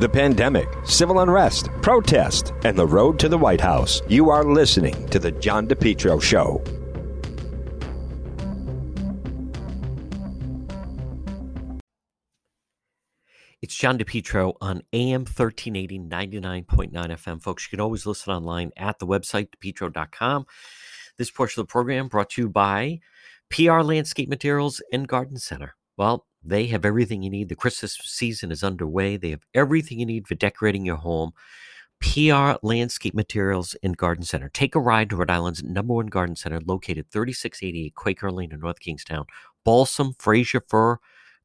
the pandemic, civil unrest, protest, and the road to the White House. You are listening to The John DePetro Show. It's John DePetro on AM 1380, 99.9 FM. Folks, you can always listen online at the website, depetro.com. This portion of the program brought to you by PR Landscape Materials and Garden Center. Well, they have everything you need. The Christmas season is underway. They have everything you need for decorating your home. PR Landscape Materials and Garden Center. Take a ride to Rhode Island's number one garden center located 3688 Quaker Lane in North Kingstown. Balsam, Fraser fir,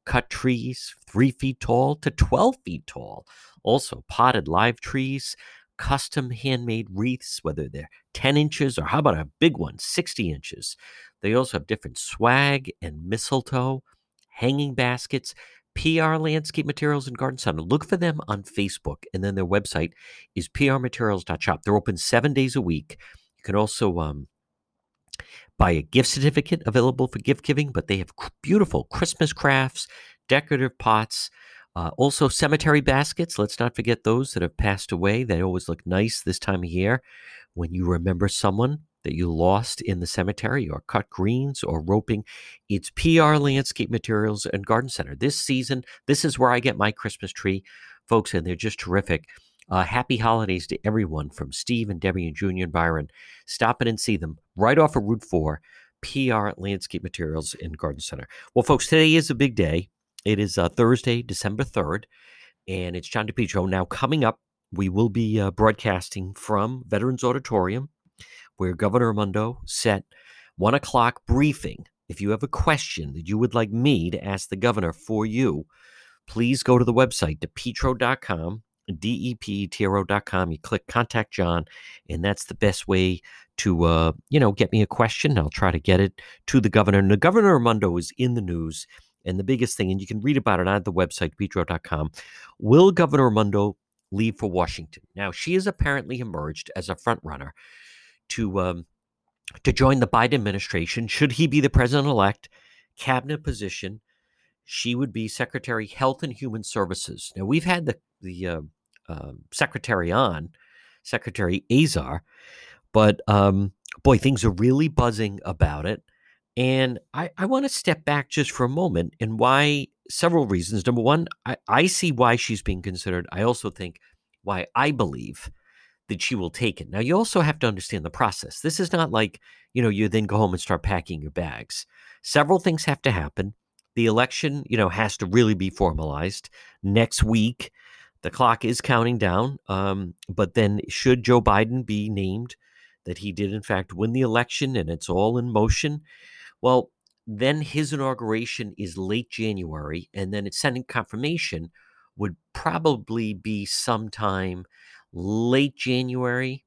cut trees, three feet tall to 12 feet tall. Also, potted live trees, custom handmade wreaths, whether they're 10 inches or how about a big one, 60 inches. They also have different swag and mistletoe hanging baskets, PR Landscape Materials and Garden Center. Look for them on Facebook, and then their website is prmaterials.shop. They're open seven days a week. You can also um, buy a gift certificate available for gift giving, but they have beautiful Christmas crafts, decorative pots. Uh, also, cemetery baskets. Let's not forget those that have passed away. They always look nice this time of year when you remember someone that you lost in the cemetery or cut greens or roping. It's PR Landscape Materials and Garden Center. This season, this is where I get my Christmas tree, folks, and they're just terrific. Uh, happy holidays to everyone from Steve and Debbie and Junior and Byron. Stop in and see them right off of Route 4, PR Landscape Materials and Garden Center. Well, folks, today is a big day. It is uh, Thursday, December 3rd, and it's John DePetro. Now, coming up, we will be uh, broadcasting from Veterans Auditorium where Governor Raimondo set one o'clock briefing. If you have a question that you would like me to ask the governor for you, please go to the website, depetro.com, D-E-P-E-T-R-O.com. You click Contact John, and that's the best way to, uh, you know, get me a question. I'll try to get it to the governor. And the Governor Raimondo is in the news. And the biggest thing, and you can read about it on the website, depetro.com, will Governor Raimondo leave for Washington? Now, she has apparently emerged as a front runner to um, to join the Biden administration. Should he be the president elect, cabinet position, she would be Secretary Health and Human Services. Now we've had the the uh, uh, secretary on, Secretary Azar, but um, boy, things are really buzzing about it. And I, I want to step back just for a moment and why several reasons. Number one, I, I see why she's being considered. I also think why I believe that she will take it. Now, you also have to understand the process. This is not like, you know, you then go home and start packing your bags. Several things have to happen. The election, you know, has to really be formalized next week. The clock is counting down. Um, but then, should Joe Biden be named that he did, in fact, win the election and it's all in motion, well, then his inauguration is late January, and then its Senate confirmation would probably be sometime late January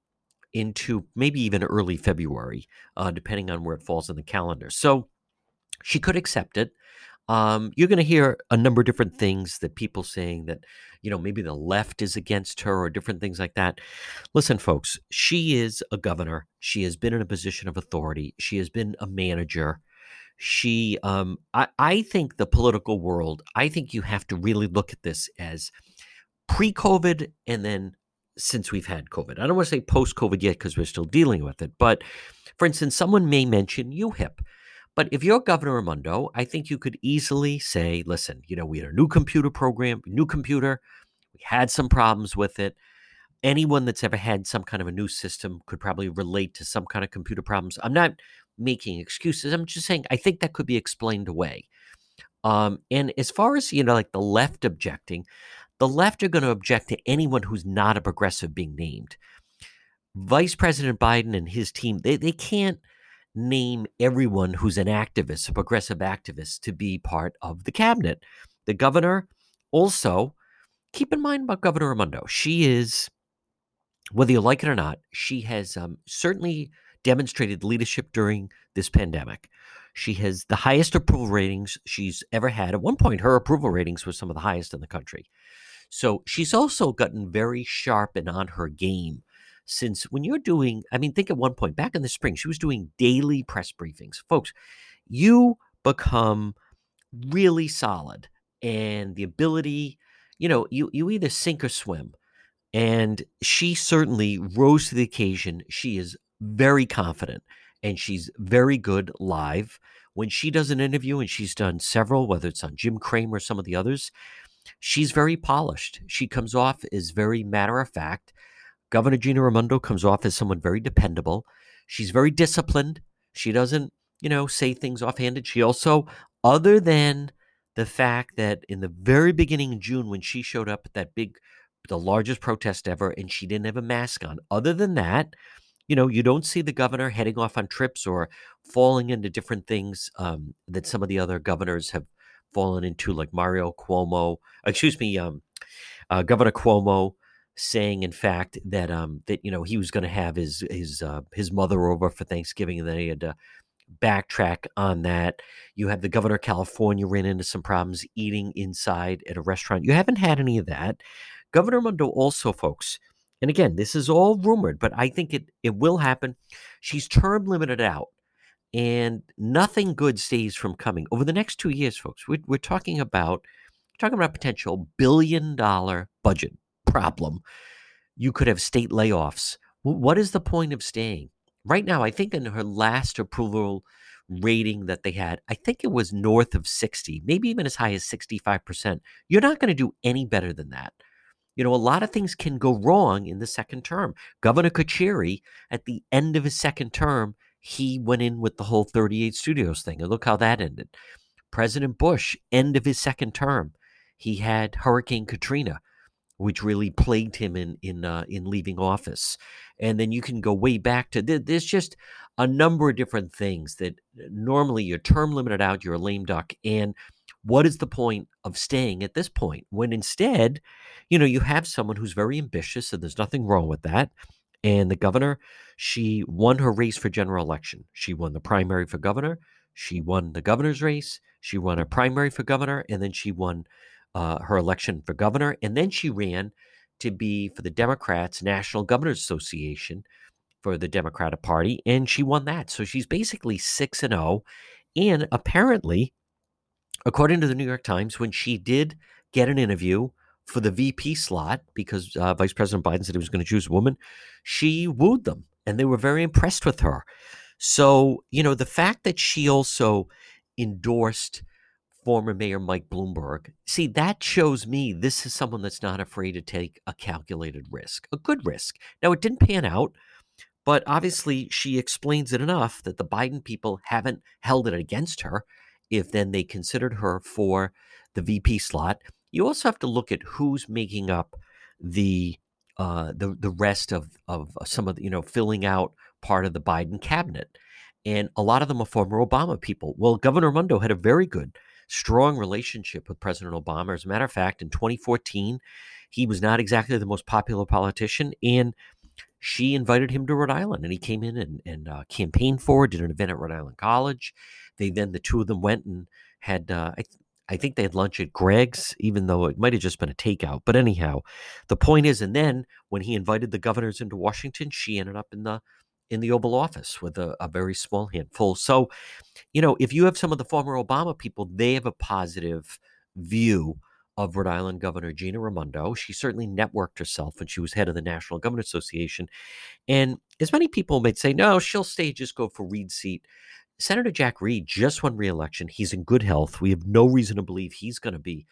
into maybe even early February, uh, depending on where it falls in the calendar. So she could accept it. Um, you're going to hear a number of different things that people saying that, you know, maybe the left is against her or different things like that. Listen, folks, she is a governor. She has been in a position of authority. She has been a manager. She, um, I, I think the political world, I think you have to really look at this as pre COVID and then since we've had COVID. I don't want to say post COVID yet because we're still dealing with it. But for instance, someone may mention UHIP. But if you're Governor Raimondo, I think you could easily say, listen, you know, we had a new computer program, new computer. We had some problems with it. Anyone that's ever had some kind of a new system could probably relate to some kind of computer problems. I'm not making excuses. I'm just saying I think that could be explained away. Um, and as far as, you know, like the left objecting, the left are going to object to anyone who's not a progressive being named. Vice President Biden and his team, they, they can't name everyone who's an activist, a progressive activist, to be part of the cabinet. The governor also, keep in mind about Governor Raimondo. She is, whether you like it or not, she has um, certainly demonstrated leadership during this pandemic. She has the highest approval ratings she's ever had. At one point, her approval ratings were some of the highest in the country. So she's also gotten very sharp and on her game since when you're doing, I mean, think at one point back in the spring, she was doing daily press briefings. Folks, you become really solid and the ability you know, you you either sink or swim. And she certainly rose to the occasion. She is very confident and she's very good live. When she does an interview, and she's done several, whether it's on Jim Cramer or some of the others, she's very polished. She comes off as very matter of fact. Governor Gina Raimondo comes off as someone very dependable. She's very disciplined. She doesn't, you know, say things offhanded. She also, other than the fact that in the very beginning of June, when she showed up at that big, the largest protest ever, and she didn't have a mask on, other than that, you know, you don't see the governor heading off on trips or falling into different things um, that some of the other governors have fallen into, like Mario Cuomo, excuse me, um, uh, Governor Cuomo saying, in fact, that um, that you know he was going to have his his uh, his mother over for Thanksgiving, and then he had to backtrack on that. You have the governor of California ran into some problems eating inside at a restaurant. You haven't had any of that. Governor Mundo also, folks, and again, this is all rumored, but I think it it will happen. She's term limited out, and nothing good stays from coming over the next two years, folks. We're, we're talking about talking about potential billion dollar budget problem. You could have state layoffs. What is the point of staying? Right now, I think in her last approval rating that they had, I think it was north of 60, maybe even as high as 65%. You're not going to do any better than that. You know, a lot of things can go wrong in the second term. Governor Carcieri, at the end of his second term, he went in with the whole 38 studios thing. And look how that ended. President Bush, end of his second term, he had Hurricane Katrina, which really plagued him in in uh, in leaving office. And then you can go way back to there's just a number of different things that normally you're term limited out, you're a lame duck, and what is the point of staying at this point when instead, you know, you have someone who's very ambitious and there's nothing wrong with that. And the governor, she won her race for general election. She won the primary for governor. She won the governor's race. She won a primary for governor, and then she won uh, her election for governor. And then she ran to be for the Democrats National Governors Association for the Democratic Party, and she won that. So she's basically six and zero. Oh, and apparently, according to the New York Times, when she did get an interview for the VP slot, because uh, Vice President Biden said he was going to choose a woman, she wooed them and they were very impressed with her. So, you know, the fact that she also endorsed former Mayor Mike Bloomberg, see, that shows me this is someone that's not afraid to take a calculated risk, a good risk. Now, it didn't pan out. But obviously, she explains it enough that the Biden people haven't held it against her if then they considered her for the VP slot. You also have to look at who's making up the uh, the the rest of of some of the, you know filling out part of the Biden cabinet, and a lot of them are former Obama people. Well, Governor Mundo had a very good, strong relationship with President Obama. As a matter of fact, in 2014, he was not exactly the most popular politician, and she invited him to Rhode Island, and he came in and, and uh, campaigned for, did an event at Rhode Island College. They then the two of them went and had uh, I, th- I think they had lunch at Greg's, even though it might have just been a takeout. But anyhow, the point is, and then when he invited the governors into Washington, she ended up in the in the Oval Office with a, a very small handful. So, you know, if you have some of the former Obama people, they have a positive view of Rhode Island Governor Gina Raimondo. She certainly networked herself when she was head of the National Governor Association. And as many people might say, no, she'll stay, just go for Reed's seat. Senator Jack Reed just won re-election. He's in good health. We have no reason to believe he's going to be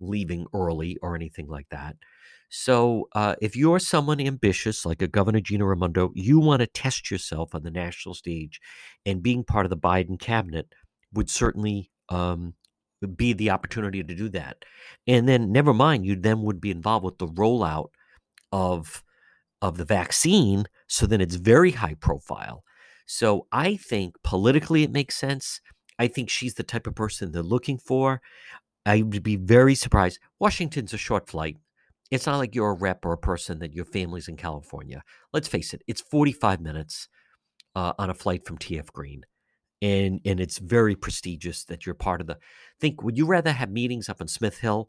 leaving early or anything like that. So, uh, if you're someone ambitious like a Governor Gina Raimondo, you want to test yourself on the national stage, and being part of the Biden cabinet would certainly um, be the opportunity to do that. And then, never mind, you then would be involved with the rollout of of the vaccine. So then it's very high profile. So I think politically it makes sense. I think she's the type of person they're looking for. I would be very surprised. Washington's a short flight. It's not like you're a rep or a person that your family's in California. Let's face it, it's 45 minutes uh, on a flight from TF Green. And, and it's very prestigious that you're part of the. Think, would you rather have meetings up in Smith Hill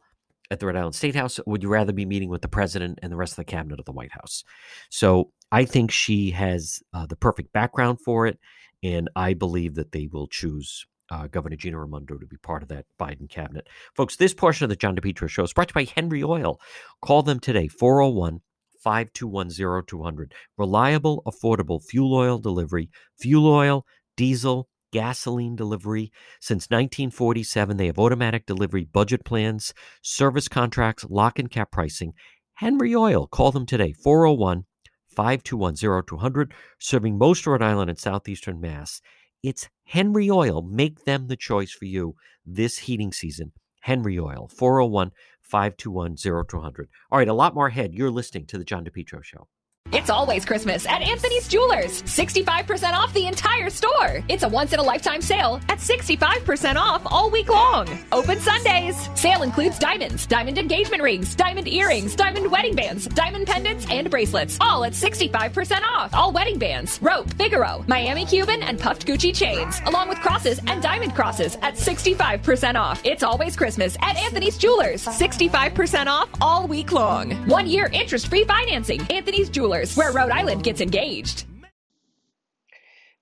at the Rhode Island State House, would you rather be meeting with the president and the rest of the cabinet of the White House? So I think she has uh, the perfect background for it, and I believe that they will choose uh, Governor Gina Raimondo to be part of that Biden cabinet. Folks, this portion of the John DePetro show is brought to you by Henry Oil. Call them today, 401 521 0200. Reliable, affordable fuel oil delivery, fuel oil, diesel, gasoline delivery. Since 1947, they have automatic delivery budget plans, service contracts, lock and cap pricing. Henry Oil, call them today, 401 521 0200, serving most Rhode Island and southeastern Mass. It's Henry Oil. Make them the choice for you this heating season. Henry Oil, 401 521 0200. All right, a lot more ahead. You're listening to The John DePetro Show. It's always Christmas at Anthony's Jewelers. 65% off the entire store. It's a once in a lifetime sale at 65% off all week long. Open Sundays. Sale includes diamonds, diamond engagement rings, diamond earrings, diamond wedding bands, diamond pendants, and bracelets. All at 65% off. All wedding bands, rope, Figaro, Miami Cuban, and puffed Gucci chains, along with crosses and diamond crosses at 65% off. It's always Christmas at Anthony's Jewelers. 65% off all week long. One year interest free financing. Anthony's Jewelers where Rhode Island gets engaged.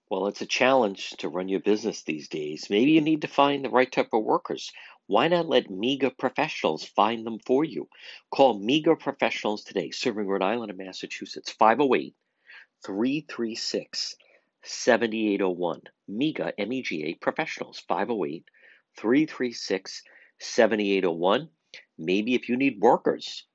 Well, it's a challenge to run your business these days. Maybe you need to find the right type of workers. Why not let MEGA professionals find them for you? Call MEGA professionals today, serving Rhode Island and Massachusetts, 508 336 7801. MEGA, M E G A professionals, 508 336 7801. Maybe if you need workers,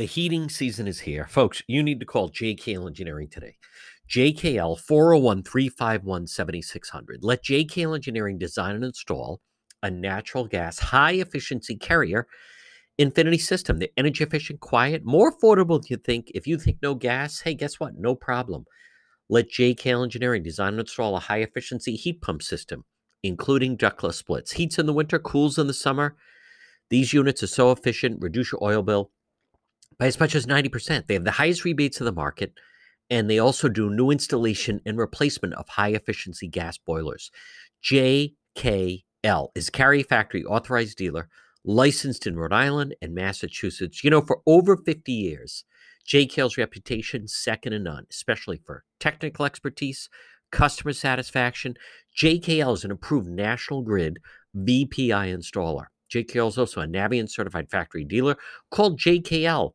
The heating season is here. Folks, you need to call JKL Engineering today. JKL 401 351 7600. Let JKL Engineering design and install a natural gas high efficiency carrier infinity system. The energy efficient, quiet, more affordable than you think. If you think no gas, hey, guess what? No problem. Let JKL Engineering design and install a high efficiency heat pump system, including ductless splits. Heats in the winter, cools in the summer. These units are so efficient, reduce your oil bill by as much as 90%. They have the highest rebates of the market, and they also do new installation and replacement of high efficiency gas boilers. JKL is Carrier Factory authorized dealer, licensed in Rhode Island and Massachusetts. You know, for over 50 years, JKL's reputation second to none, especially for technical expertise, customer satisfaction. JKL is an approved National Grid VPI installer. JKL is also a Navien certified factory dealer called JKL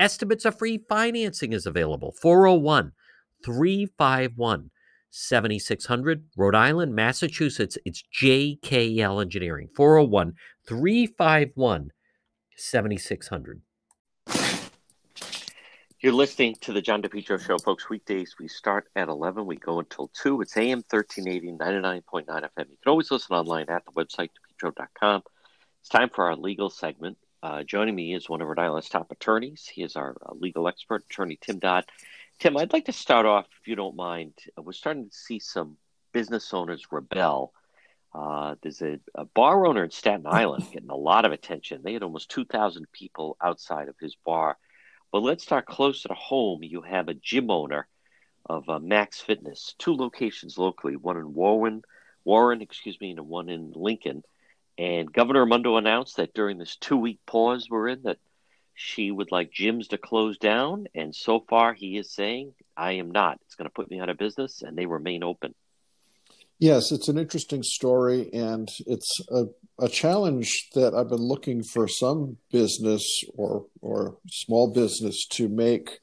Estimates of free financing is available. 401 351 7600. Rhode Island, Massachusetts. It's JKL Engineering. 401 351 7600. You're listening to the John DePetro Show, folks. Weekdays, we start at 11. We go until 2. It's AM 1380, 99.9 FM. You can always listen online at the website, depetro.com. It's time for our legal segment. Uh, joining me is one of Rhode Island's top attorneys. He is our uh, legal expert, attorney Tim Dodd. Tim, I'd like to start off, if you don't mind. Uh, we're starting to see some business owners rebel. Uh, there's a, a, bar owner in Staten Island getting a lot of attention. They had almost 2,000 people outside of his bar. But let's start closer to home. You have a gym owner of uh, Max Fitness, two locations locally, one in Warren, Warren, excuse me, and one in Lincoln. And Governor Raimondo announced that during this two week pause we're in, that she would like gyms to close down, and so far he is saying, "I am not. It's going to put me out of business," and they remain open. Yes, it's an interesting story, and it's a, a challenge that I've been looking for some business or or small business to make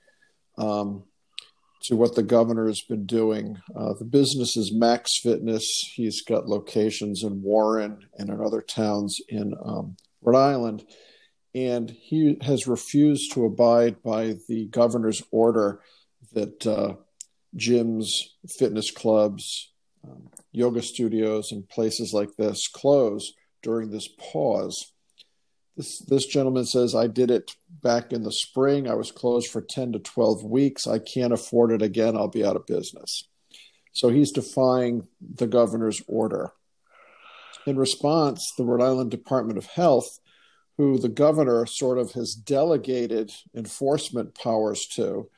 um, to what the governor has been doing. Uh, the business is Max Fitness. He's got locations in Warren and in other towns in um, Rhode Island, and he has refused to abide by the governor's order that uh, gyms, fitness clubs, um, yoga studios and places like this close during this pause. This, this gentleman says, I did it back in the spring. I was closed for 10 to 12 weeks. I can't afford it again. I'll be out of business. So he's defying the governor's order. In response, the Rhode Island Department of Health, who the governor sort of has delegated enforcement powers to,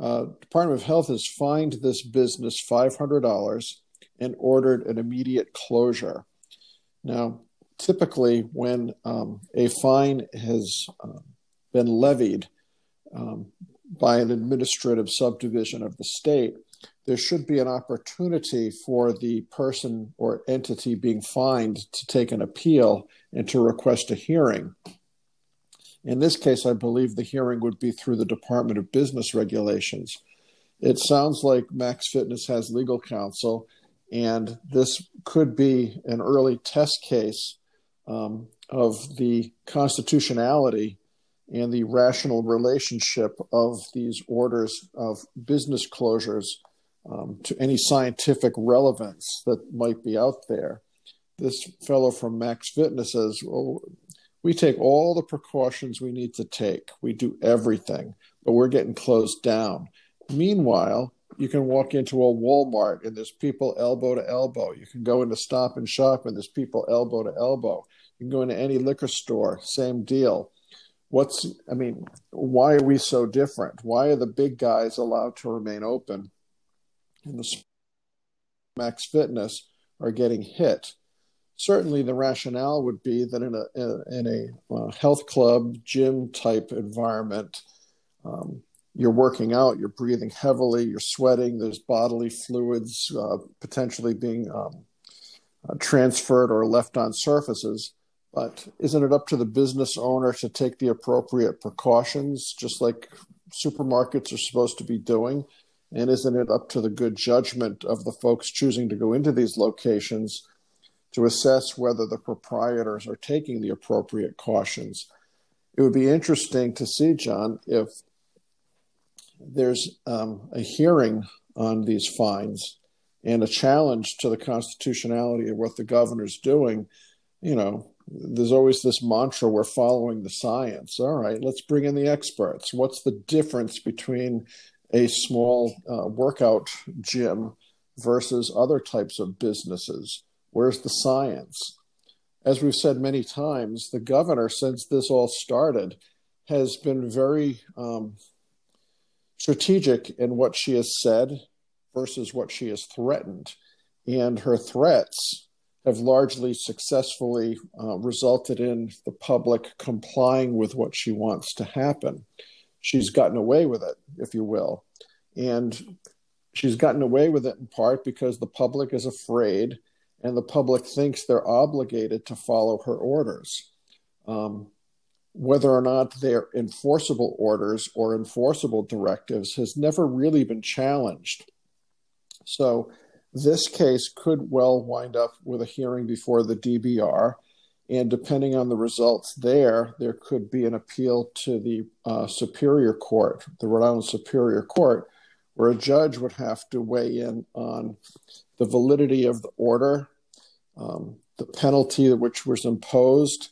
uh, Department of Health has fined this business $500 and ordered an immediate closure. Now, typically, when um, a fine has uh, been levied um, by an administrative subdivision of the state, there should be an opportunity for the person or entity being fined to take an appeal and to request a hearing. In this case, I believe the hearing would be through the Department of Business Regulations. It sounds like Max Fitness has legal counsel and this could be an early test case um, of the constitutionality and the rational relationship of these orders of business closures um, to any scientific relevance that might be out there. This fellow from Max Fitness says, well, we take all the precautions we need to take. We do everything, but we're getting closed down. Meanwhile, you can walk into a Walmart and there's people elbow to elbow. You can go into Stop and Shop and there's people elbow to elbow. You can go into any liquor store, same deal. What's, I mean, why are we so different? Why are the big guys allowed to remain open and the Max Fitness are getting hit? Certainly, the rationale would be that in a in a uh, health club gym type environment, um, you're working out, you're breathing heavily, you're sweating, there's bodily fluids uh, potentially being um, uh, transferred or left on surfaces. But isn't it up to the business owner to take the appropriate precautions, just like supermarkets are supposed to be doing? And isn't it up to the good judgment of the folks choosing to go into these locations to assess whether the proprietors are taking the appropriate cautions? It would be interesting to see, John, if there's um, a hearing on these fines and a challenge to the constitutionality of what the governor's doing, you know, there's always this mantra we're following the science. All right, let's bring in the experts. What's the difference between a small uh, workout gym versus other types of businesses? Where's the science? As we've said many times, the governor, since this all started, has been very um, strategic in what she has said versus what she has threatened. And her threats have largely successfully uh, resulted in the public complying with what she wants to happen. She's gotten away with it, if you will. And she's gotten away with it in part because the public is afraid and the public thinks they're obligated to follow her orders. Um, whether or not they're enforceable orders or enforceable directives has never really been challenged. So, this case could well wind up with a hearing before the DBR. And depending on the results there, there could be an appeal to the uh, Superior Court, the Rhode Island Superior Court, where a judge would have to weigh in on the validity of the order, um, the penalty which was imposed,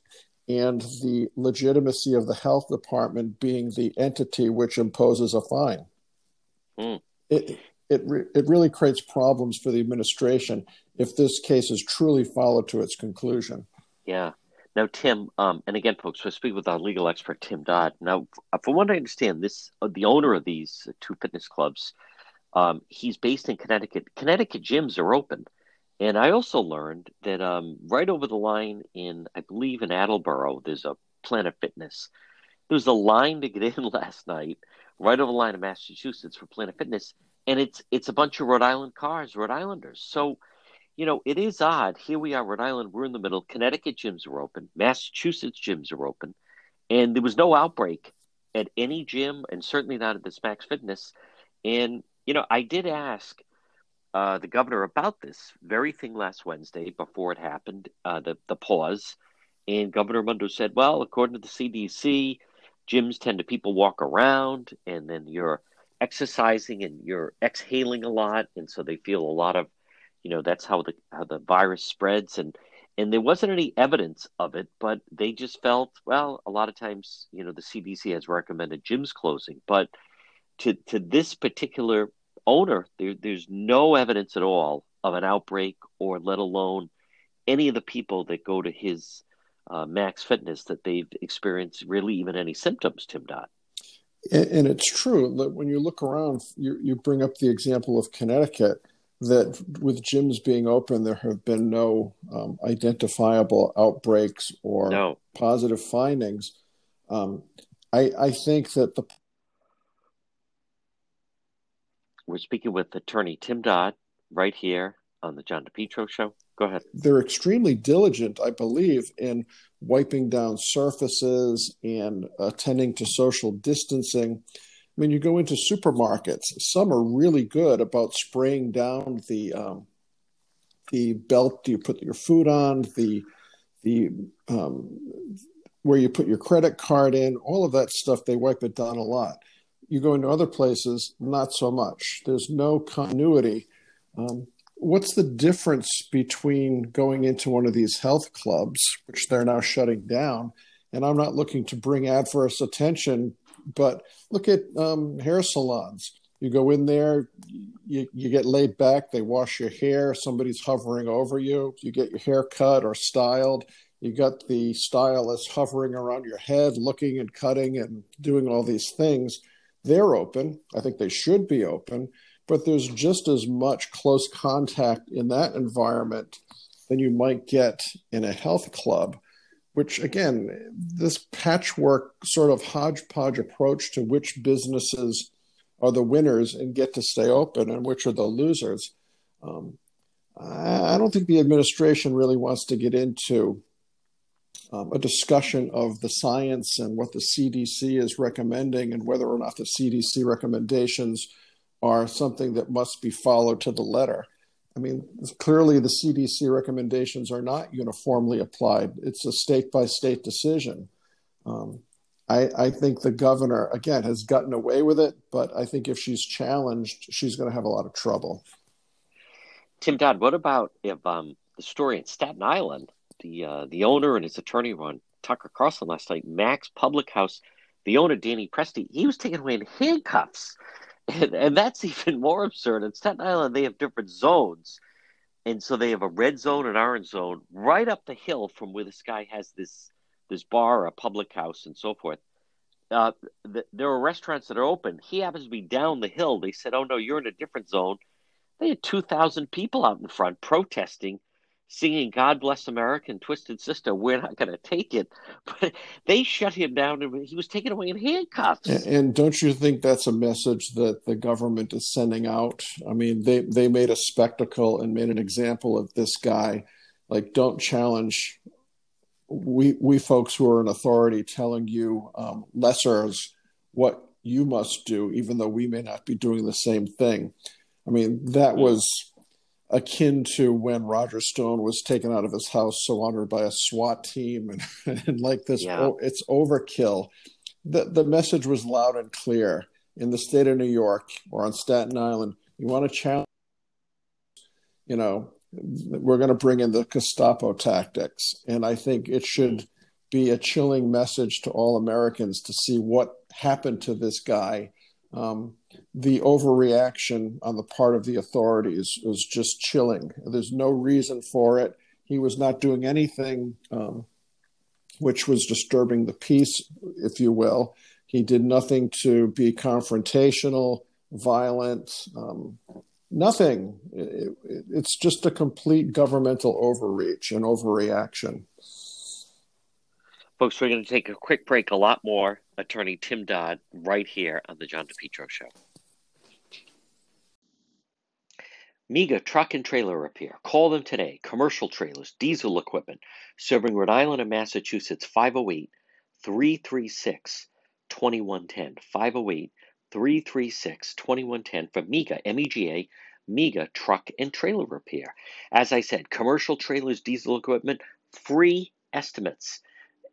and the legitimacy of the health department being the entity which imposes a fine. Mm. It it re- it really creates problems for the administration if this case is truly followed to its conclusion. Yeah. Now, Tim, um, and again, folks, we're speaking with our legal expert, Tim Dodd. Now, from what I understand, this uh, the owner of these two fitness clubs, um, he's based in Connecticut. Connecticut gyms are open. And I also learned that um, right over the line in, I believe, in Attleboro, there's a Planet Fitness. there was a line to get in last night, right over the line of Massachusetts for Planet Fitness, and it's it's a bunch of Rhode Island cars, Rhode Islanders. So, you know, it is odd. Here we are, Rhode Island. We're in the middle. Connecticut gyms are open. Massachusetts gyms are open, and there was no outbreak at any gym, and certainly not at this Max Fitness. And you know, I did ask uh, the governor about this very thing last Wednesday before it happened, uh, the the pause, and Governor Raimondo said, "Well, according to the CDC, gyms tend to people walk around, and then you're exercising and you're exhaling a lot, and so they feel a lot of, you know, that's how the how the virus spreads, and and there wasn't any evidence of it, but they just felt, well, a lot of times, you know, the CDC has recommended gyms closing, but to to this particular owner, there, there's no evidence at all of an outbreak or let alone any of the people that go to his uh, Max Fitness that they've experienced really even any symptoms, Tim Dodd. And, and it's true that when you look around, you, you bring up the example of Connecticut that with gyms being open, there have been no um, identifiable outbreaks or no. positive findings. Um, I, I think that the we're speaking with attorney Tim Dodd right here on the John DePetro show. Go ahead. They're extremely diligent, I believe, in wiping down surfaces and attending to social distancing. I mean, you go into supermarkets, some are really good about spraying down the um, the belt you put your food on, the the um, where you put your credit card in, all of that stuff. They wipe it down a lot. You go into other places, not so much. There's no continuity. Um, what's the difference between going into one of these health clubs, which they're now shutting down? And I'm not looking to bring adverse attention, but look at um, hair salons. You go in there, you, you get laid back, they wash your hair, somebody's hovering over you, you get your hair cut or styled. You got the stylist hovering around your head, looking and cutting and doing all these things. They're open. I think they should be open but there's just as much close contact in that environment than you might get in a health club which again this patchwork sort of hodgepodge approach to which businesses are the winners and get to stay open and which are the losers um, I, don't think the administration really wants to get into um, a discussion of the science and what the cdc is recommending and whether or not the cdc recommendations are something that must be followed to the letter. I mean, clearly the CDC recommendations are not uniformly applied. It's a state by state decision. Um, I, I, think the governor, again, has gotten away with it, but I think if she's challenged, she's going to have a lot of trouble. Tim Dodd, what about if um, the story in Staten Island, the uh, the owner and his attorney were on Tucker Carlson last night, Mac's Public House, the owner, Danny Presti, he was taken away in handcuffs and, and that's even more absurd. In Staten Island, they have different zones. And so they have a red zone and orange zone right up the hill from where this guy has this this bar, a public house, and so forth. Uh, th- there are restaurants that are open. He happens to be down the hill. They said, "Oh no, you're in a different zone." They had two thousand people out in front protesting singing God Bless America and Twisted Sister, we're not going to take it. But they shut him down and he was taken away in handcuffs. And, don't you think that's a message that the government is sending out? I mean, they, they made a spectacle and made an example of this guy. Like, don't challenge we, we folks who are in authority telling you um, lessers what you must do, even though we may not be doing the same thing. I mean, that was akin to when Roger Stone was taken out of his house, so honored by a SWAT team, and, and like this, yeah. oh, it's overkill. The the message was loud and clear in the state of New York or on Staten Island. You want to challenge, you know, we're going to bring in the Gestapo tactics, and I think it mm-hmm. should be a chilling message to all Americans to see what happened to this guy. Um, the overreaction on the part of the authorities was just chilling. There's no reason for it. He was not doing anything um, which was disturbing the peace, if you will. He did nothing to be confrontational, violent, um, nothing. It, it, it's just a complete governmental overreach and overreaction. Folks, we're going to take a quick break. A lot more attorney Tim Dodd right here on the John DePetro Show. MEGA Truck and Trailer Repair. Call them today. Commercial trailers, diesel equipment, serving Rhode Island and Massachusetts 508 336 2110. 508 336 2110 for MEGA, M E G A, MEGA Truck and Trailer Repair. As I said, commercial trailers, diesel equipment, free estimates.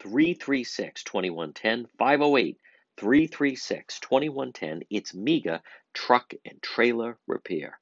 336 2110, 508 336 2110. It's MEGA Truck and Trailer Repair.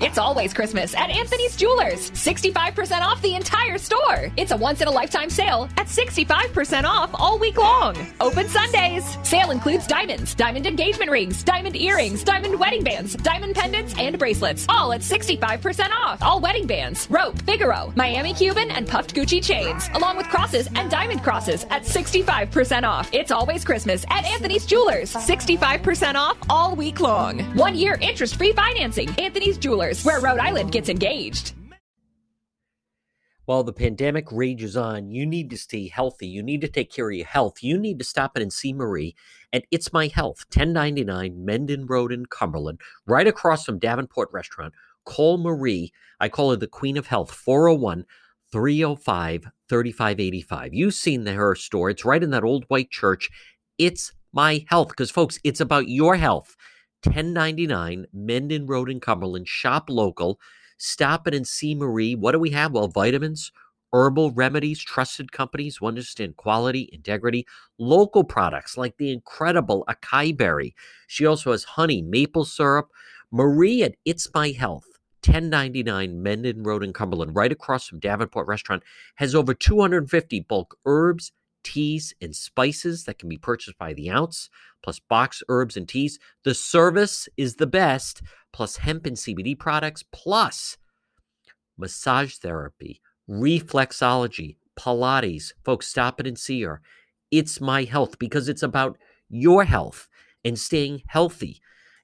It's always Christmas at Anthony's Jewelers. 65% off the entire store. It's a once in a lifetime sale at 65% off all week long. Open Sundays. Sale includes diamonds, diamond engagement rings, diamond earrings, diamond wedding bands, diamond pendants, and bracelets. All at 65% off. All wedding bands, rope, Figaro, Miami Cuban, and puffed Gucci chains, along with crosses and diamond crosses at 65% off. It's always Christmas at Anthony's Jewelers. 65% off all week long. One year interest free financing. Anthony's Jewelers where Rhode Island gets engaged. While the pandemic rages on, you need to stay healthy. You need to take care of your health. You need to stop in and see Marie at It's My Health, 1099 Mendon Road in Cumberland, right across from Davenport Restaurant. Call Marie. I call her the Queen of Health, 401 305 3585. You've seen the, her store. It's right in that old white church. It's My Health, because, folks, it's about your health. 1099 Mendon Road in Cumberland. Shop local. Stop it and see Marie. What do we have? Well, vitamins, herbal remedies, trusted companies, one understand quality, integrity, local products like the incredible acai berry. She also has honey, maple syrup. Marie at It's My Health. 1099 Mendon Road in Cumberland, right across from Davenport Restaurant, has over 250 bulk herbs, teas, and spices that can be purchased by the ounce plus box herbs and teas. The service is the best, plus hemp and CBD products, plus massage therapy, reflexology, Pilates. Folks, stop it and see her. It's my health because it's about your health and staying healthy.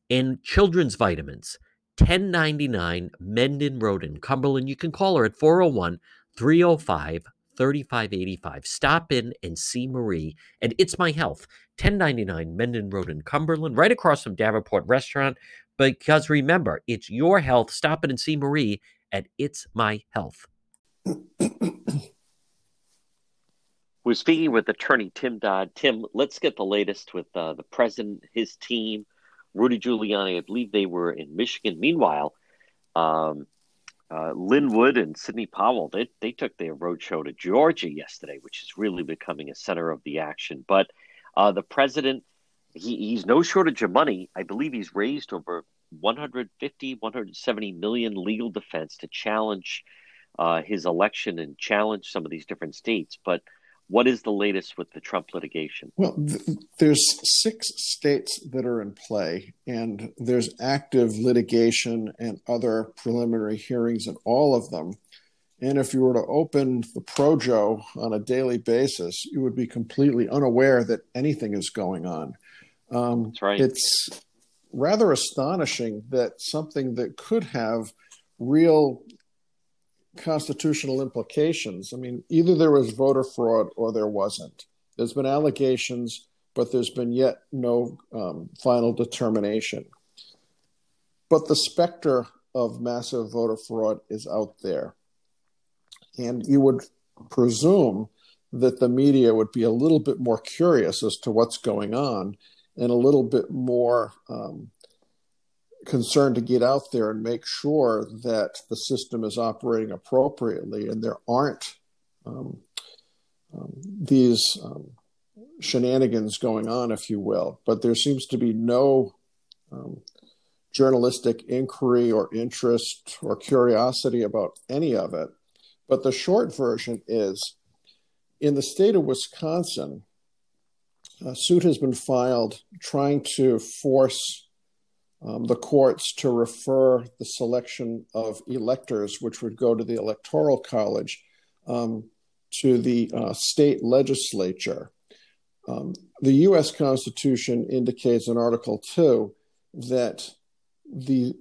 And children's vitamins, 1099 Mendon Road in Cumberland. You can call her at 401 305 3585. Stop in and see Marie. And it's my health. 1099 Mendon Road in Cumberland, right across from Davenport Restaurant. Because remember, it's your health. Stop in and see Marie at It's My Health. We're speaking with attorney Tim Dodd. Tim, let's get the latest with uh, the president, his team, Rudy Giuliani. I believe they were in Michigan. Meanwhile, um, uh, Lin Wood and Sidney Powell, they, they took their roadshow to Georgia yesterday, which is really becoming a center of the action. But uh, the president, he, he's no shortage of money. I believe he's raised over 150, 170 million legal defense to challenge uh, his election and challenge some of these different states. But what is the latest with the Trump litigation? Well, th- there's six states that are in play, and there's active litigation and other preliminary hearings in all of them. And if you were to open the Projo on a daily basis, you would be completely unaware that anything is going on. Um, That's right. It's rather astonishing that something that could have real constitutional implications. I mean, either there was voter fraud or there wasn't. There's been allegations, but there's been yet no um, final determination. But the specter of massive voter fraud is out there. And you would presume that the media would be a little bit more curious as to what's going on and a little bit more um, concerned to get out there and make sure that the system is operating appropriately and there aren't um, um, these um, shenanigans going on, if you will. But there seems to be no um, journalistic inquiry or interest or curiosity about any of it. But the short version is in the state of Wisconsin, a suit has been filed trying to force um, the courts to refer the selection of electors, which would go to the Electoral College, um, to the uh, state legislature. Um, the U.S. Constitution indicates in Article 2 that the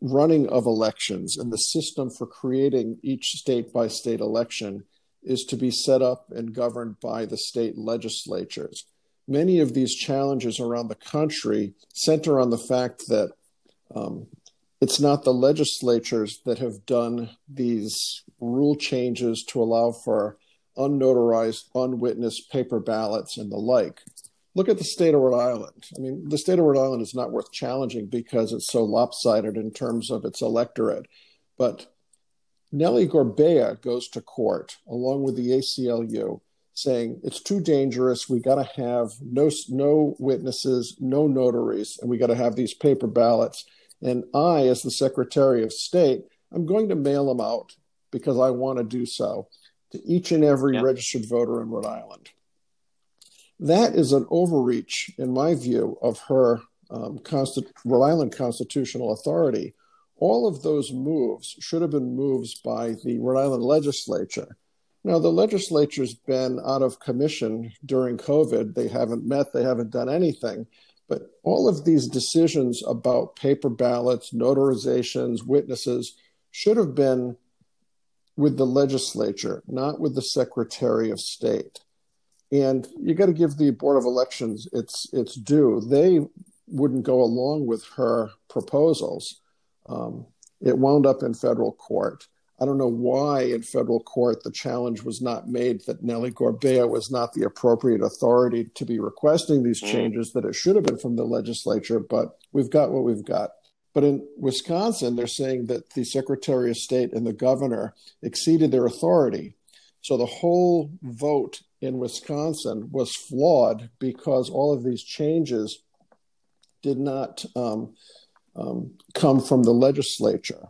running of elections and the system for creating each state by state election is to be set up and governed by the state legislatures. Many of these challenges around the country center on the fact that um, it's not the legislatures that have done these rule changes to allow for unnotarized, unwitnessed paper ballots and the like. Look at the state of Rhode Island. I mean, the state of Rhode Island is not worth challenging because it's so lopsided in terms of its electorate. But Nellie Gorbea goes to court along with the ACLU saying it's too dangerous. We got to have no no witnesses, no notaries, and we got to have these paper ballots. And I, as the Secretary of State, I'm going to mail them out because I want to do so to each and every yeah. registered voter in Rhode Island. That is an overreach, in my view, of her um, Consti- Rhode Island constitutional authority all of those moves should have been moves by the Rhode Island legislature. Now, the legislature's been out of commission during COVID. They haven't met, they haven't done anything. But all of these decisions about paper ballots, notarizations, witnesses should have been with the legislature, not with the Secretary of State. And you got to give the Board of Elections its its due. They wouldn't go along with her proposals. Um, it wound up in federal court. I don't know why in federal court the challenge was not made that Nellie Gorbea was not the appropriate authority to be requesting these mm. changes, that it should have been from the legislature, but we've got what we've got. But in Wisconsin, they're saying that the Secretary of State and the governor exceeded their authority. So the whole vote in Wisconsin was flawed because all of these changes did not um, um, come from the legislature.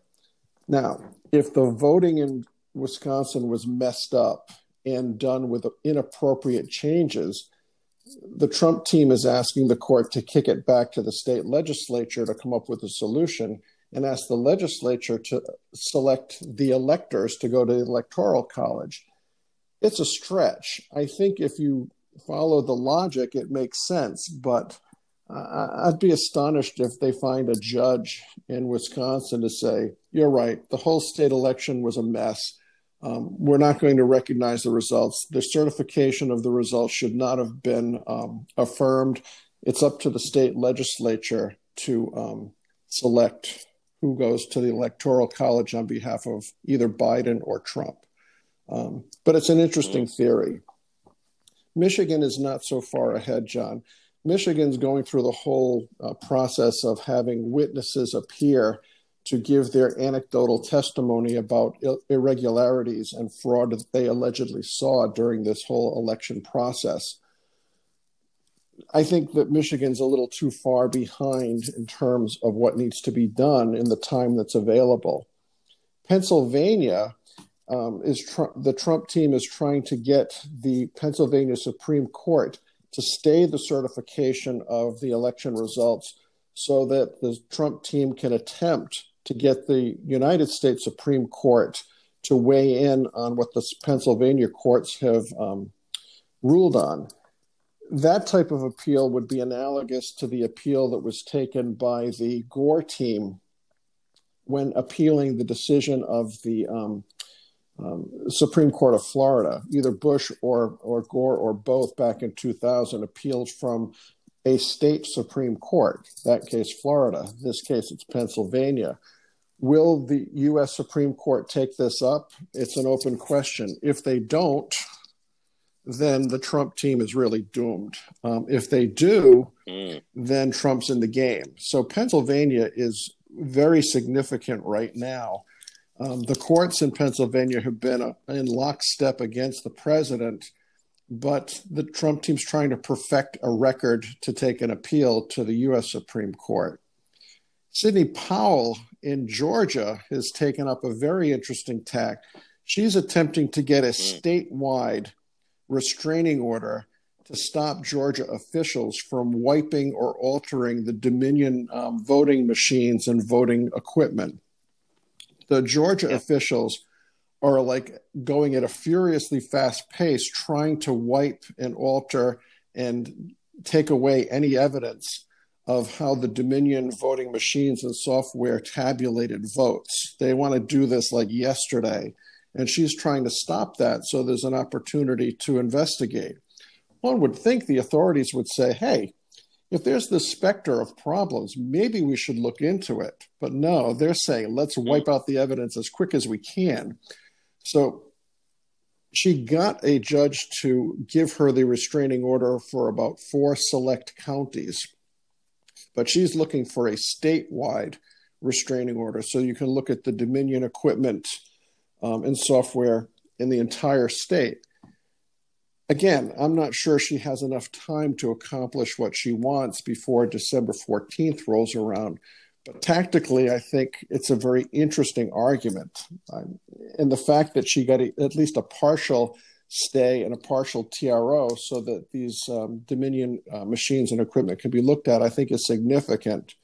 Now, if the voting in Wisconsin was messed up and done with inappropriate changes, the Trump team is asking the court to kick it back to the state legislature to come up with a solution and ask the legislature to select the electors to go to the electoral college. It's a stretch. I think if you follow the logic, it makes sense, but I'd be astonished if they find a judge in Wisconsin to say, you're right, the whole state election was a mess. Um, we're not going to recognize the results. The certification of the results should not have been um, affirmed. It's up to the state legislature to um, select who goes to the electoral college on behalf of either Biden or Trump. Um, but it's an interesting theory. Michigan is not so far ahead, John. Michigan's going through the whole uh, process of having witnesses appear to give their anecdotal testimony about irregularities and fraud that they allegedly saw during this whole election process. I think that Michigan's a little too far behind in terms of what needs to be done in the time that's available. Pennsylvania um, is tr- the Trump team is trying to get the Pennsylvania Supreme Court to stay the certification of the election results so that the Trump team can attempt to get the United States Supreme Court to weigh in on what the Pennsylvania courts have um, ruled on. That type of appeal would be analogous to the appeal that was taken by the Gore team when appealing the decision of the um, um, Supreme Court of Florida, either Bush or or Gore or both back in 2000 appealed from a state Supreme Court. That case, Florida. This case, it's Pennsylvania. Will the U.S. Supreme Court take this up? It's an open question. If they don't, then the Trump team is really doomed. Um, if they do, mm. then Trump's in the game. So Pennsylvania is very significant right now um, the courts in Pennsylvania have been uh, in lockstep against the president, but the Trump team's trying to perfect a record to take an appeal to the U.S. Supreme Court. Sidney Powell in Georgia has taken up a very interesting tack. She's attempting to get a statewide restraining order to stop Georgia officials from wiping or altering the Dominion um, voting machines and voting equipment. The Georgia yeah. officials are like going at a furiously fast pace, trying to wipe and alter and take away any evidence of how the Dominion voting machines and software tabulated votes. They want to do this like yesterday. And she's trying to stop that so there's an opportunity to investigate. One would think the authorities would say, hey, if there's this specter of problems, maybe we should look into it. But no, they're saying, let's wipe out the evidence as quick as we can. So she got a judge to give her the restraining order for about four select counties, but she's looking for a statewide restraining order. So you can look at the Dominion equipment um, and software in the entire state. Again, I'm not sure she has enough time to accomplish what she wants before December 14th rolls around. But tactically, I think it's a very interesting argument. and the fact that she got a, at least a partial stay and a partial TRO so that these um, Dominion uh, machines and equipment can be looked at, I think is significant.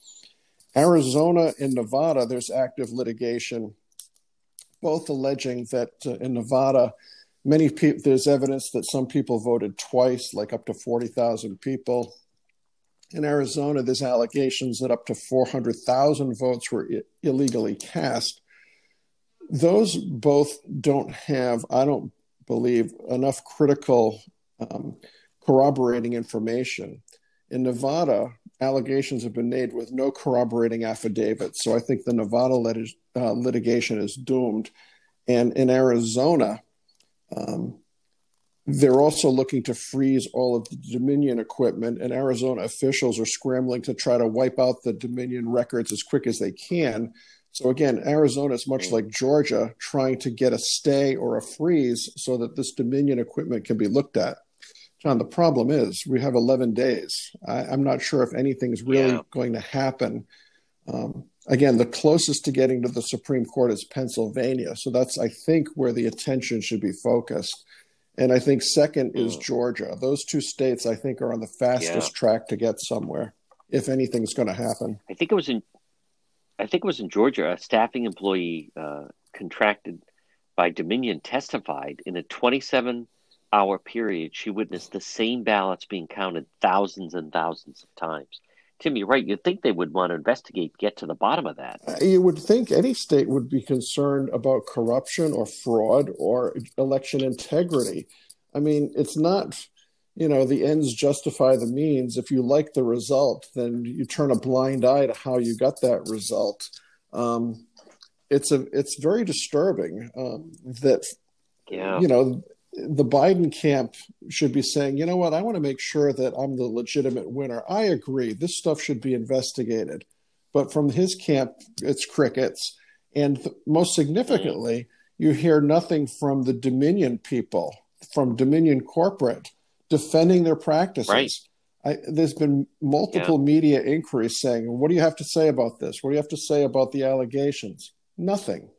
Arizona and Nevada, there's active litigation, both alleging that uh, in Nevada, many people, there's evidence that some people voted twice, like up to 40,000 people in Arizona, there's allegations that up to 400,000 votes were I- illegally cast. Those both don't have, I don't believe, enough critical um, corroborating information. In Nevada, allegations have been made with no corroborating affidavits. So I think the Nevada lit- uh, litigation is doomed. And in Arizona, um, they're also looking to freeze all of the Dominion equipment, and Arizona officials are scrambling to try to wipe out the Dominion records as quick as they can. So, again, Arizona is much like Georgia, trying to get a stay or a freeze so that this Dominion equipment can be looked at. John, the problem is we have 11 days. I, am not sure if anything's really yeah. going to happen. Um, again, the closest to getting to the Supreme Court is Pennsylvania. So that's, I think, where the attention should be focused. And I think second is mm. Georgia. Those two states, I think, are on the fastest yeah. track to get somewhere, if anything's going to happen. I think it was in, I think it was in Georgia. A staffing employee uh, contracted by Dominion testified in a 27 hour period. She witnessed the same ballots being counted thousands and thousands of times. Tim, you're right. You'd think they would want to investigate, get to the bottom of that. Uh, you would think any state would be concerned about corruption or fraud or election integrity. I mean, it's not, you know, the ends justify the means. If you like the result, then you turn a blind eye to how you got that result. Um, it's a, it's very disturbing um, that, yeah. you know, the Biden camp should be saying, you know what, I want to make sure that I'm the legitimate winner. I agree, this stuff should be investigated. But from his camp, it's crickets. And th- most significantly, you hear nothing from the Dominion people, from Dominion corporate, defending their practices. Right. I, there's been multiple yeah. media inquiries saying, What do you have to say about this? What do you have to say about the allegations? Nothing.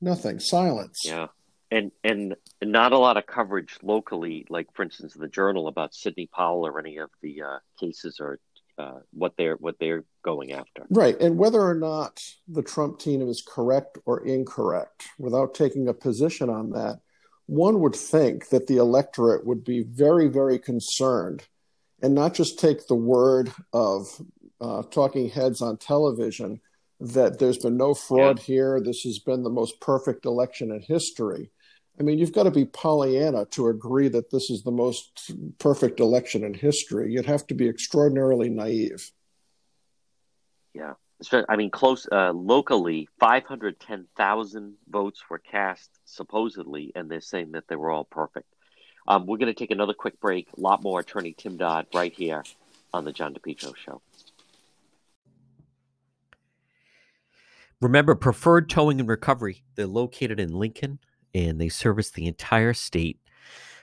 Nothing. Silence. Yeah and and not a lot of coverage locally, like for instance, the Journal about Sidney Powell or any of the uh, cases or uh, what they're what they're going after. Right, and whether or not the Trump team is correct or incorrect, without taking a position on that, one would think that the electorate would be very, very concerned, and not just take the word of uh, talking heads on television that there's been no fraud yeah. here. This has been the most perfect election in history I mean, you've got to be Pollyanna to agree that this is the most perfect election in history. You'd have to be extraordinarily naive. Yeah. I mean, close uh, locally, 510,000 votes were cast supposedly, and they're saying that they were all perfect. Um, we're going to take another quick break. A lot more attorney Tim Dodd right here on the John DePetro Show. Remember, Preferred Towing and Recovery. They're located in Lincoln, and they service the entire state.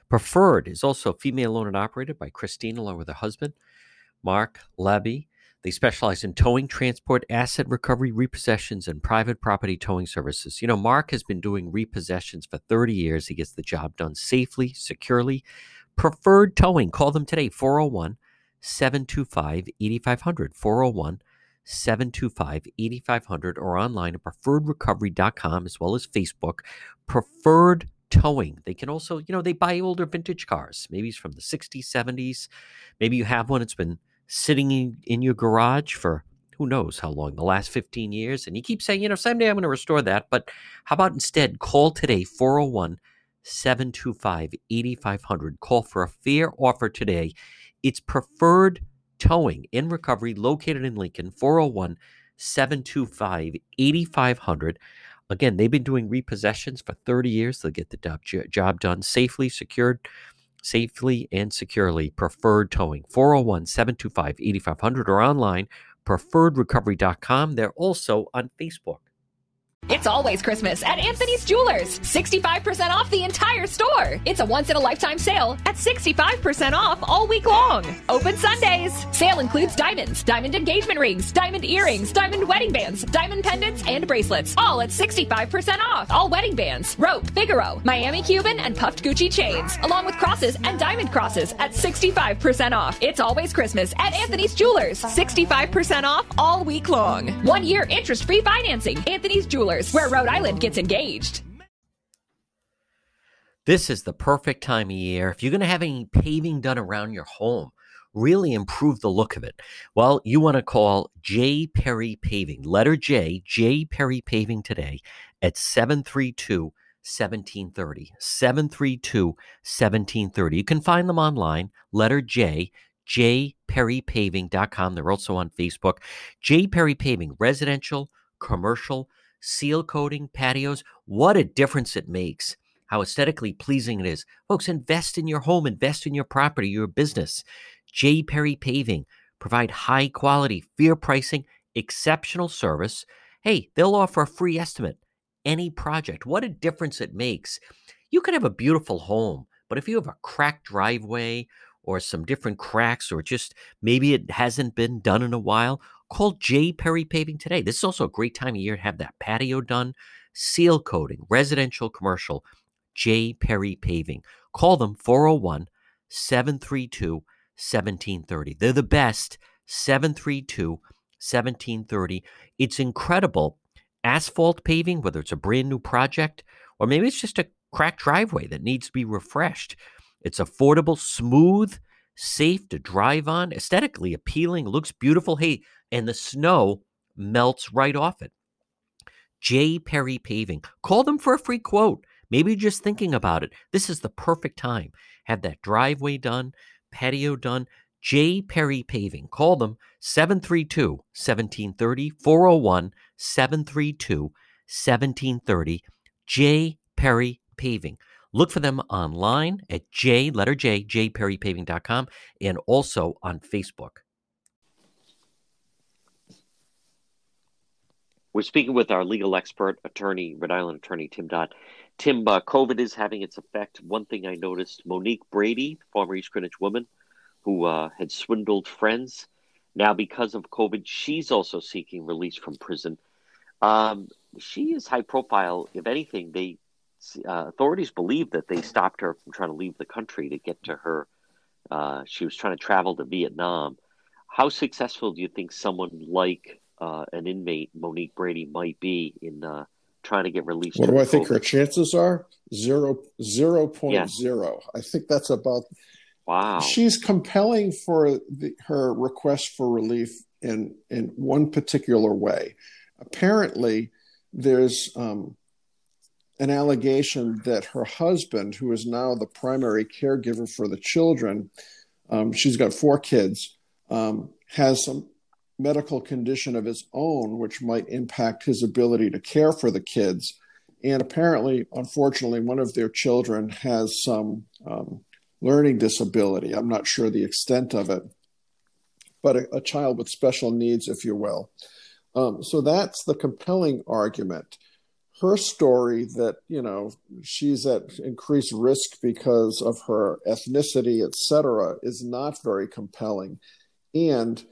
Preferred is also female owned and operated by Christine along with her husband, Mark Labby. They specialize in towing, transport, asset recovery, repossessions, and private property towing services. You know, Mark has been doing repossessions for 30 years. He gets the job done safely, securely, Preferred Towing. Call them today, 401 725 8500. 401 725 8500 or online at preferredrecovery.com as well as Facebook. Preferred Towing. They can also, you know, they buy older vintage cars. Maybe it's from the 60s, 70s. Maybe you have one, it's been sitting in, in your garage for who knows how long, the last 15 years. And you keep saying, you know, someday I'm going to restore that. But how about instead call today, 401 725 8500. Call for a fair offer today. It's preferred towing in recovery located in Lincoln, 401 725 8500. Again, they've been doing repossessions for 30 years. They'll get the job done safely, secured, safely, and securely. Preferred towing, 401 725 8500 or online, preferredrecovery.com. They're also on Facebook. It's always Christmas at Anthony's Jewelers. 65% off the entire store. It's a once in a lifetime sale at 65% off all week long. Open Sundays. Sale includes diamonds, diamond engagement rings, diamond earrings, diamond wedding bands, diamond pendants, and bracelets. All at 65% off. All wedding bands, rope, Figaro, Miami Cuban, and puffed Gucci chains, along with crosses and diamond crosses at 65% off. It's always Christmas at Anthony's Jewelers. 65% off all week long. One year interest free financing. Anthony's Jewelers where Rhode Island gets engaged. This is the perfect time of year. If you're going to have any paving done around your home, really improve the look of it. Well, you want to call J. Perry Paving, letter J, J. Perry Paving today at 732 1730. 732 1730. You can find them online, letter J, jperrypaving.com. They're also on Facebook. J. Perry Paving, residential, commercial, seal coating, patios. What a difference it makes. How aesthetically pleasing it is. Folks, invest in your home, invest in your property, your business. J. Perry Paving provide high quality, fair pricing, exceptional service. Hey, they'll offer a free estimate. Any project. What a difference it makes. You can have a beautiful home, but if you have a cracked driveway or some different cracks, or just maybe it hasn't been done in a while, Call J. Perry Paving today. This is also a great time of year to have that patio done, seal coating, residential, commercial. J. Perry Paving. Call them 401 732 1730. They're the best. 732 1730. It's incredible. Asphalt paving, whether it's a brand new project or maybe it's just a cracked driveway that needs to be refreshed. It's affordable, smooth, safe to drive on, aesthetically appealing, looks beautiful. Hey, and the snow melts right off it. J. Perry Paving. Call them for a free quote. Maybe just thinking about it. This is the perfect time. Have that driveway done, patio done. J. Perry Paving. Call them 732 1730 401 732 1730. J. Perry Paving. Look for them online at J, letter J, jperrypaving.com, and also on Facebook. We're speaking with our legal expert, attorney, Rhode Island attorney Tim Dodd. Tim, uh, COVID is having its effect. One thing I noticed Monique Brady, former East Greenwich woman who uh, had swindled friends, now because of COVID, she's also seeking release from prison. Um, she is high profile. If anything, they uh, authorities believe that they stopped her from trying to leave the country to get to her. Uh, she was trying to travel to Vietnam. How successful do you think someone like uh, an inmate, Monique Brady, might be in uh, trying to get released? What do I think her chances are? Zero zero point yeah. zero. I think that's about. Wow. She's compelling for the, her request for relief in in one particular way. Apparently, there's um, an allegation that her husband, who is now the primary caregiver for the children, um, she's got four kids, um, has some medical condition of his own which might impact his ability to care for the kids. And apparently, unfortunately, one of their children has some um, learning disability. I'm not sure the extent of it, but a, a child with special needs, if you will. Um, so that's the compelling argument her story that you know she's at increased risk because of her ethnicity etc is not very compelling. And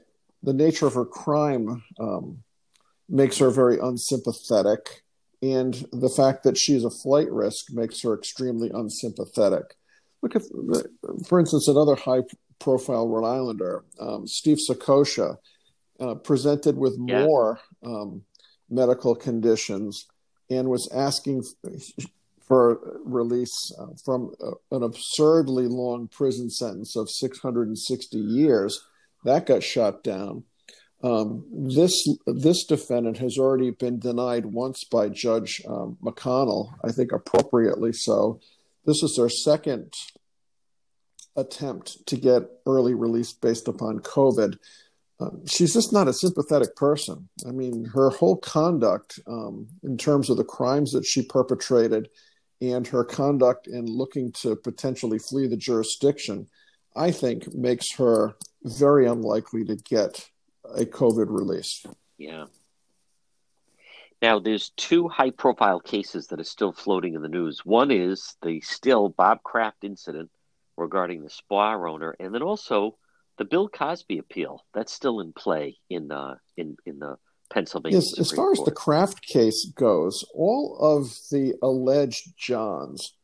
the nature of her crime um, makes her very unsympathetic. And the fact that she's a flight risk makes her extremely unsympathetic. Look at, for instance, another high profile Rhode Islander, um, Steve Saccoccia, uh, presented with Yeah. more um, medical conditions and was asking for release from an absurdly long prison sentence of 660 years. That got shot down. Um, this this defendant has already been denied once by Judge um, McConnell, I think appropriately so. This is their second attempt to get early release based upon COVID. Um, she's just not a sympathetic person. I mean, her whole conduct um, in terms of the crimes that she perpetrated and her conduct in looking to potentially flee the jurisdiction, I think makes her very unlikely to get a COVID release. Yeah. Now, there's two high profile cases that are still floating in the news. One is the still Bob Kraft incident regarding the spa owner, and then also the Bill Cosby appeal that's still in play in uh, in in the Pennsylvania. Yes, as far as the Kraft case goes, all of the alleged Johns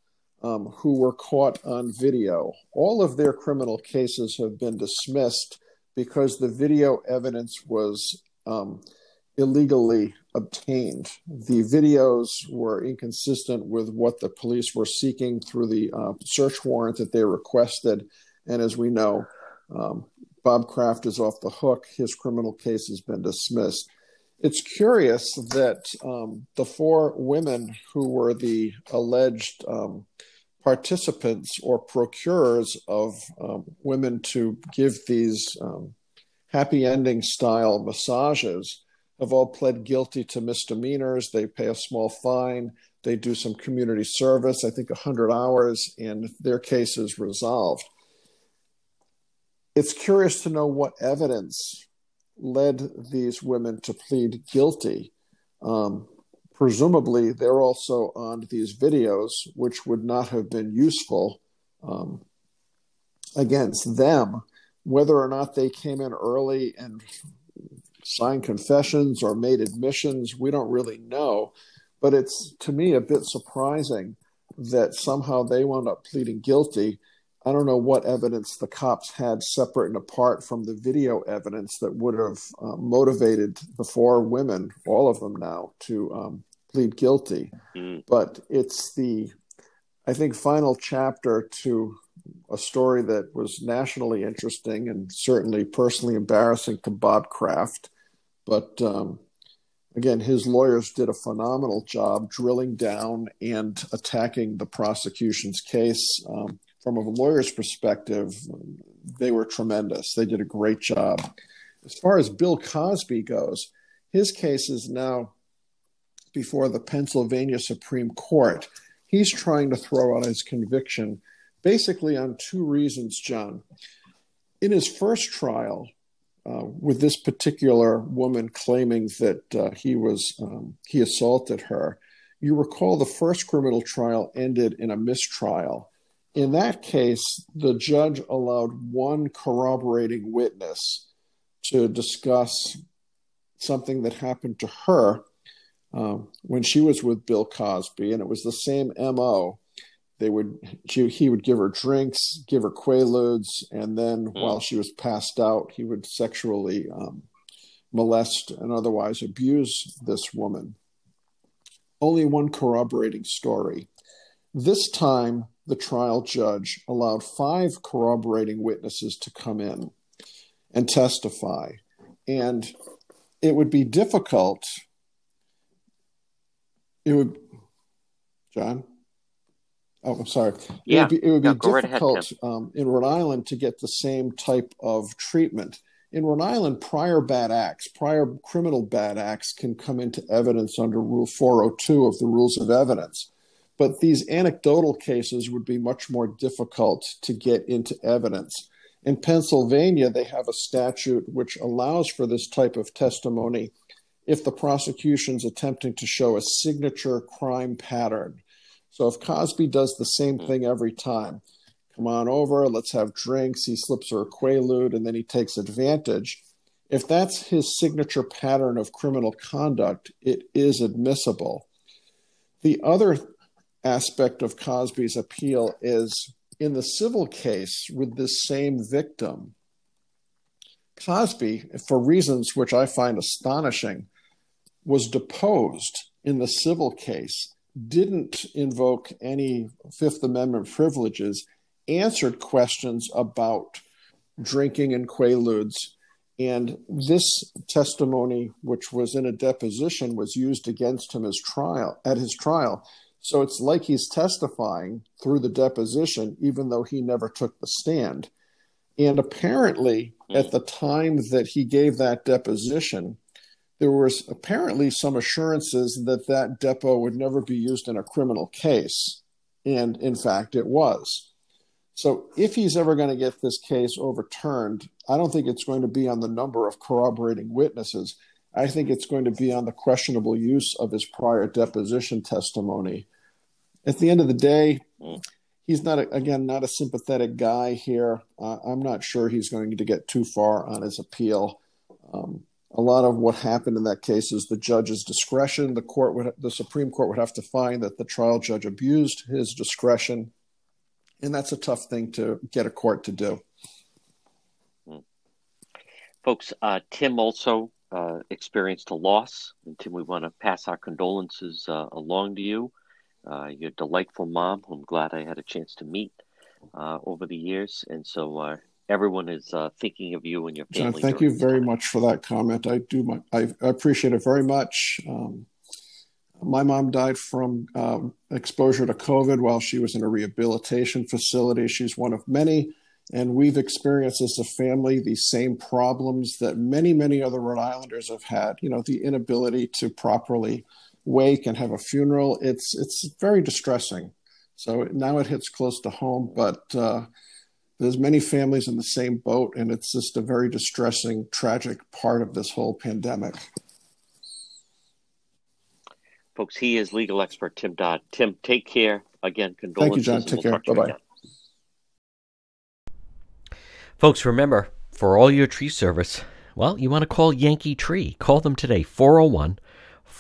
um, who were caught on video, all of their criminal cases have been dismissed because the video evidence was um, illegally obtained. The videos were inconsistent with what the police were seeking through the uh, search warrant that they requested. And as we know, um, Bob Kraft is off the hook. His criminal case has been dismissed. It's curious that um, the four women who were the alleged um, participants or procurers of um, women to give these um, happy ending style massages have all pled guilty to misdemeanors. They pay a small fine. They do some community service, I think 100 hours, and their case is resolved. It's curious to know what evidence led these women to plead guilty. Um, presumably, they're also on these videos, which would not have been useful um, against them. Whether or not they came in early and signed confessions or made admissions, we don't really know. But it's to me a bit surprising that somehow they wound up pleading guilty. I don't know what evidence the cops had separate and apart from the video evidence that would have uh, motivated the four women, all of them now, to um, plead guilty. Mm. But it's the, I think, final chapter to a story that was nationally interesting and certainly personally embarrassing to Bob Kraft. But um, again, his lawyers did a phenomenal job drilling down and attacking the prosecution's case. Um, from a lawyer's perspective, they were tremendous. They did a great job. As far as Bill Cosby goes, his case is now before the Pennsylvania Supreme Court. He's trying to throw out his conviction basically on two reasons, John. In his first trial, uh, with this particular woman claiming that uh, he was um, he assaulted her, you recall the first criminal trial ended in a mistrial. In that case, the judge allowed one corroborating witness to discuss something that happened to her um, when she was with Bill Cosby, and it was the same MO. They would she, he would give her drinks, give her quaaludes, and then Mm. while she was passed out, he would sexually um, molest and otherwise abuse this woman. Only one corroborating story. This time, the trial judge allowed five corroborating witnesses to come in and testify. And it would be difficult. It would, John? Oh, I'm sorry. It Yeah. would be, it would Yeah, be go right ahead, difficult um, in Rhode Island to get the same type of treatment. In Rhode Island, prior bad acts, prior criminal bad acts can come into evidence under Rule 402 of the Rules of Evidence. But these anecdotal cases would be much more difficult to get into evidence. In Pennsylvania, they have a statute which allows for this type of testimony if the prosecution's attempting to show a signature crime pattern. So if Cosby does the same hmm. thing every time, come on over, let's have drinks, he slips her a quaalude, and then he takes advantage. If that's his signature pattern of criminal conduct, it is admissible. The other aspect of Cosby's appeal is in the civil case with this same victim, Cosby, for reasons which I find astonishing, was deposed in the civil case, didn't invoke any Fifth Amendment privileges, answered questions about drinking and quaaludes. And this testimony, which was in a deposition, was used against him as trial at his trial. So it's like he's testifying through the deposition, even though he never took the stand. And apparently, mm. at the time that he gave that deposition, there was apparently some assurances that that depo would never be used in a criminal case. And in fact, it was. So if he's ever going to get this case overturned, I don't think it's going to be on the number of corroborating witnesses. I think it's going to be on the questionable use of his prior deposition testimony. At the end of the day, mm he's not a, again not a sympathetic guy here. Uh, I'm not sure he's going to get too far on his appeal. Um, a lot of what happened in that case is the judge's discretion. The court would, the Supreme Court would have to find that the trial judge abused his discretion, and that's a tough thing to get a court to do. Hmm. Folks, uh, Tim also uh, experienced a loss, and Tim, we want to pass our condolences uh, along to you uh, your delightful mom, who I'm glad I had a chance to meet uh, over the years. And so uh, everyone is uh, thinking of you and your family. John, thank you very much for that comment. I do, my, I appreciate it very much. Um, my mom died from um, exposure to COVID while she was in a rehabilitation facility. She's one of many. And we've experienced as a family these same problems that many, many other Rhode Islanders have had. You know, the inability to properly wake and have a funeral. It's it's very distressing. So now it hits close to home, but uh, there's many families in the same boat, and it's just a very distressing, tragic part of this whole pandemic. Folks, he is legal expert Tim Dodd. Tim, take care. Again, condolences. Thank you, John. Take we'll care. Bye bye. Folks, remember for all your tree service, well, you want to call Yankee Tree. Call them today, 401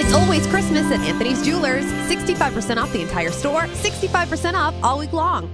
It's always Christmas at Anthony's Jewelers. 65% off the entire store, 65% off all week long.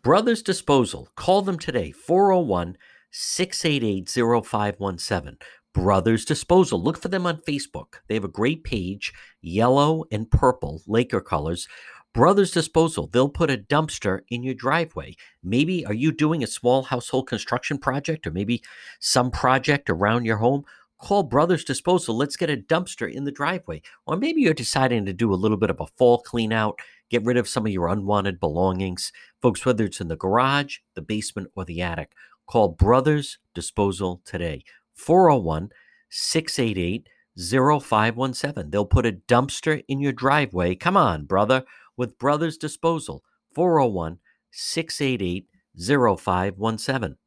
Brothers Disposal. Call them today, 401 688 0517. Brothers Disposal. Look for them on Facebook. They have a great page, yellow and purple, Laker colors. Brothers Disposal, they'll put a dumpster in your driveway. Maybe are you doing a small household construction project or maybe some project around your home? Call Brothers Disposal. Let's get a dumpster in the driveway. Or maybe you're deciding to do a little bit of a fall clean out, get rid of some of your unwanted belongings. Folks, whether it's in the garage, the basement, or the attic, call Brothers Disposal today. 401 688 0517. They'll put a dumpster in your driveway. Come on, brother, with Brothers Disposal. 401 688 0517.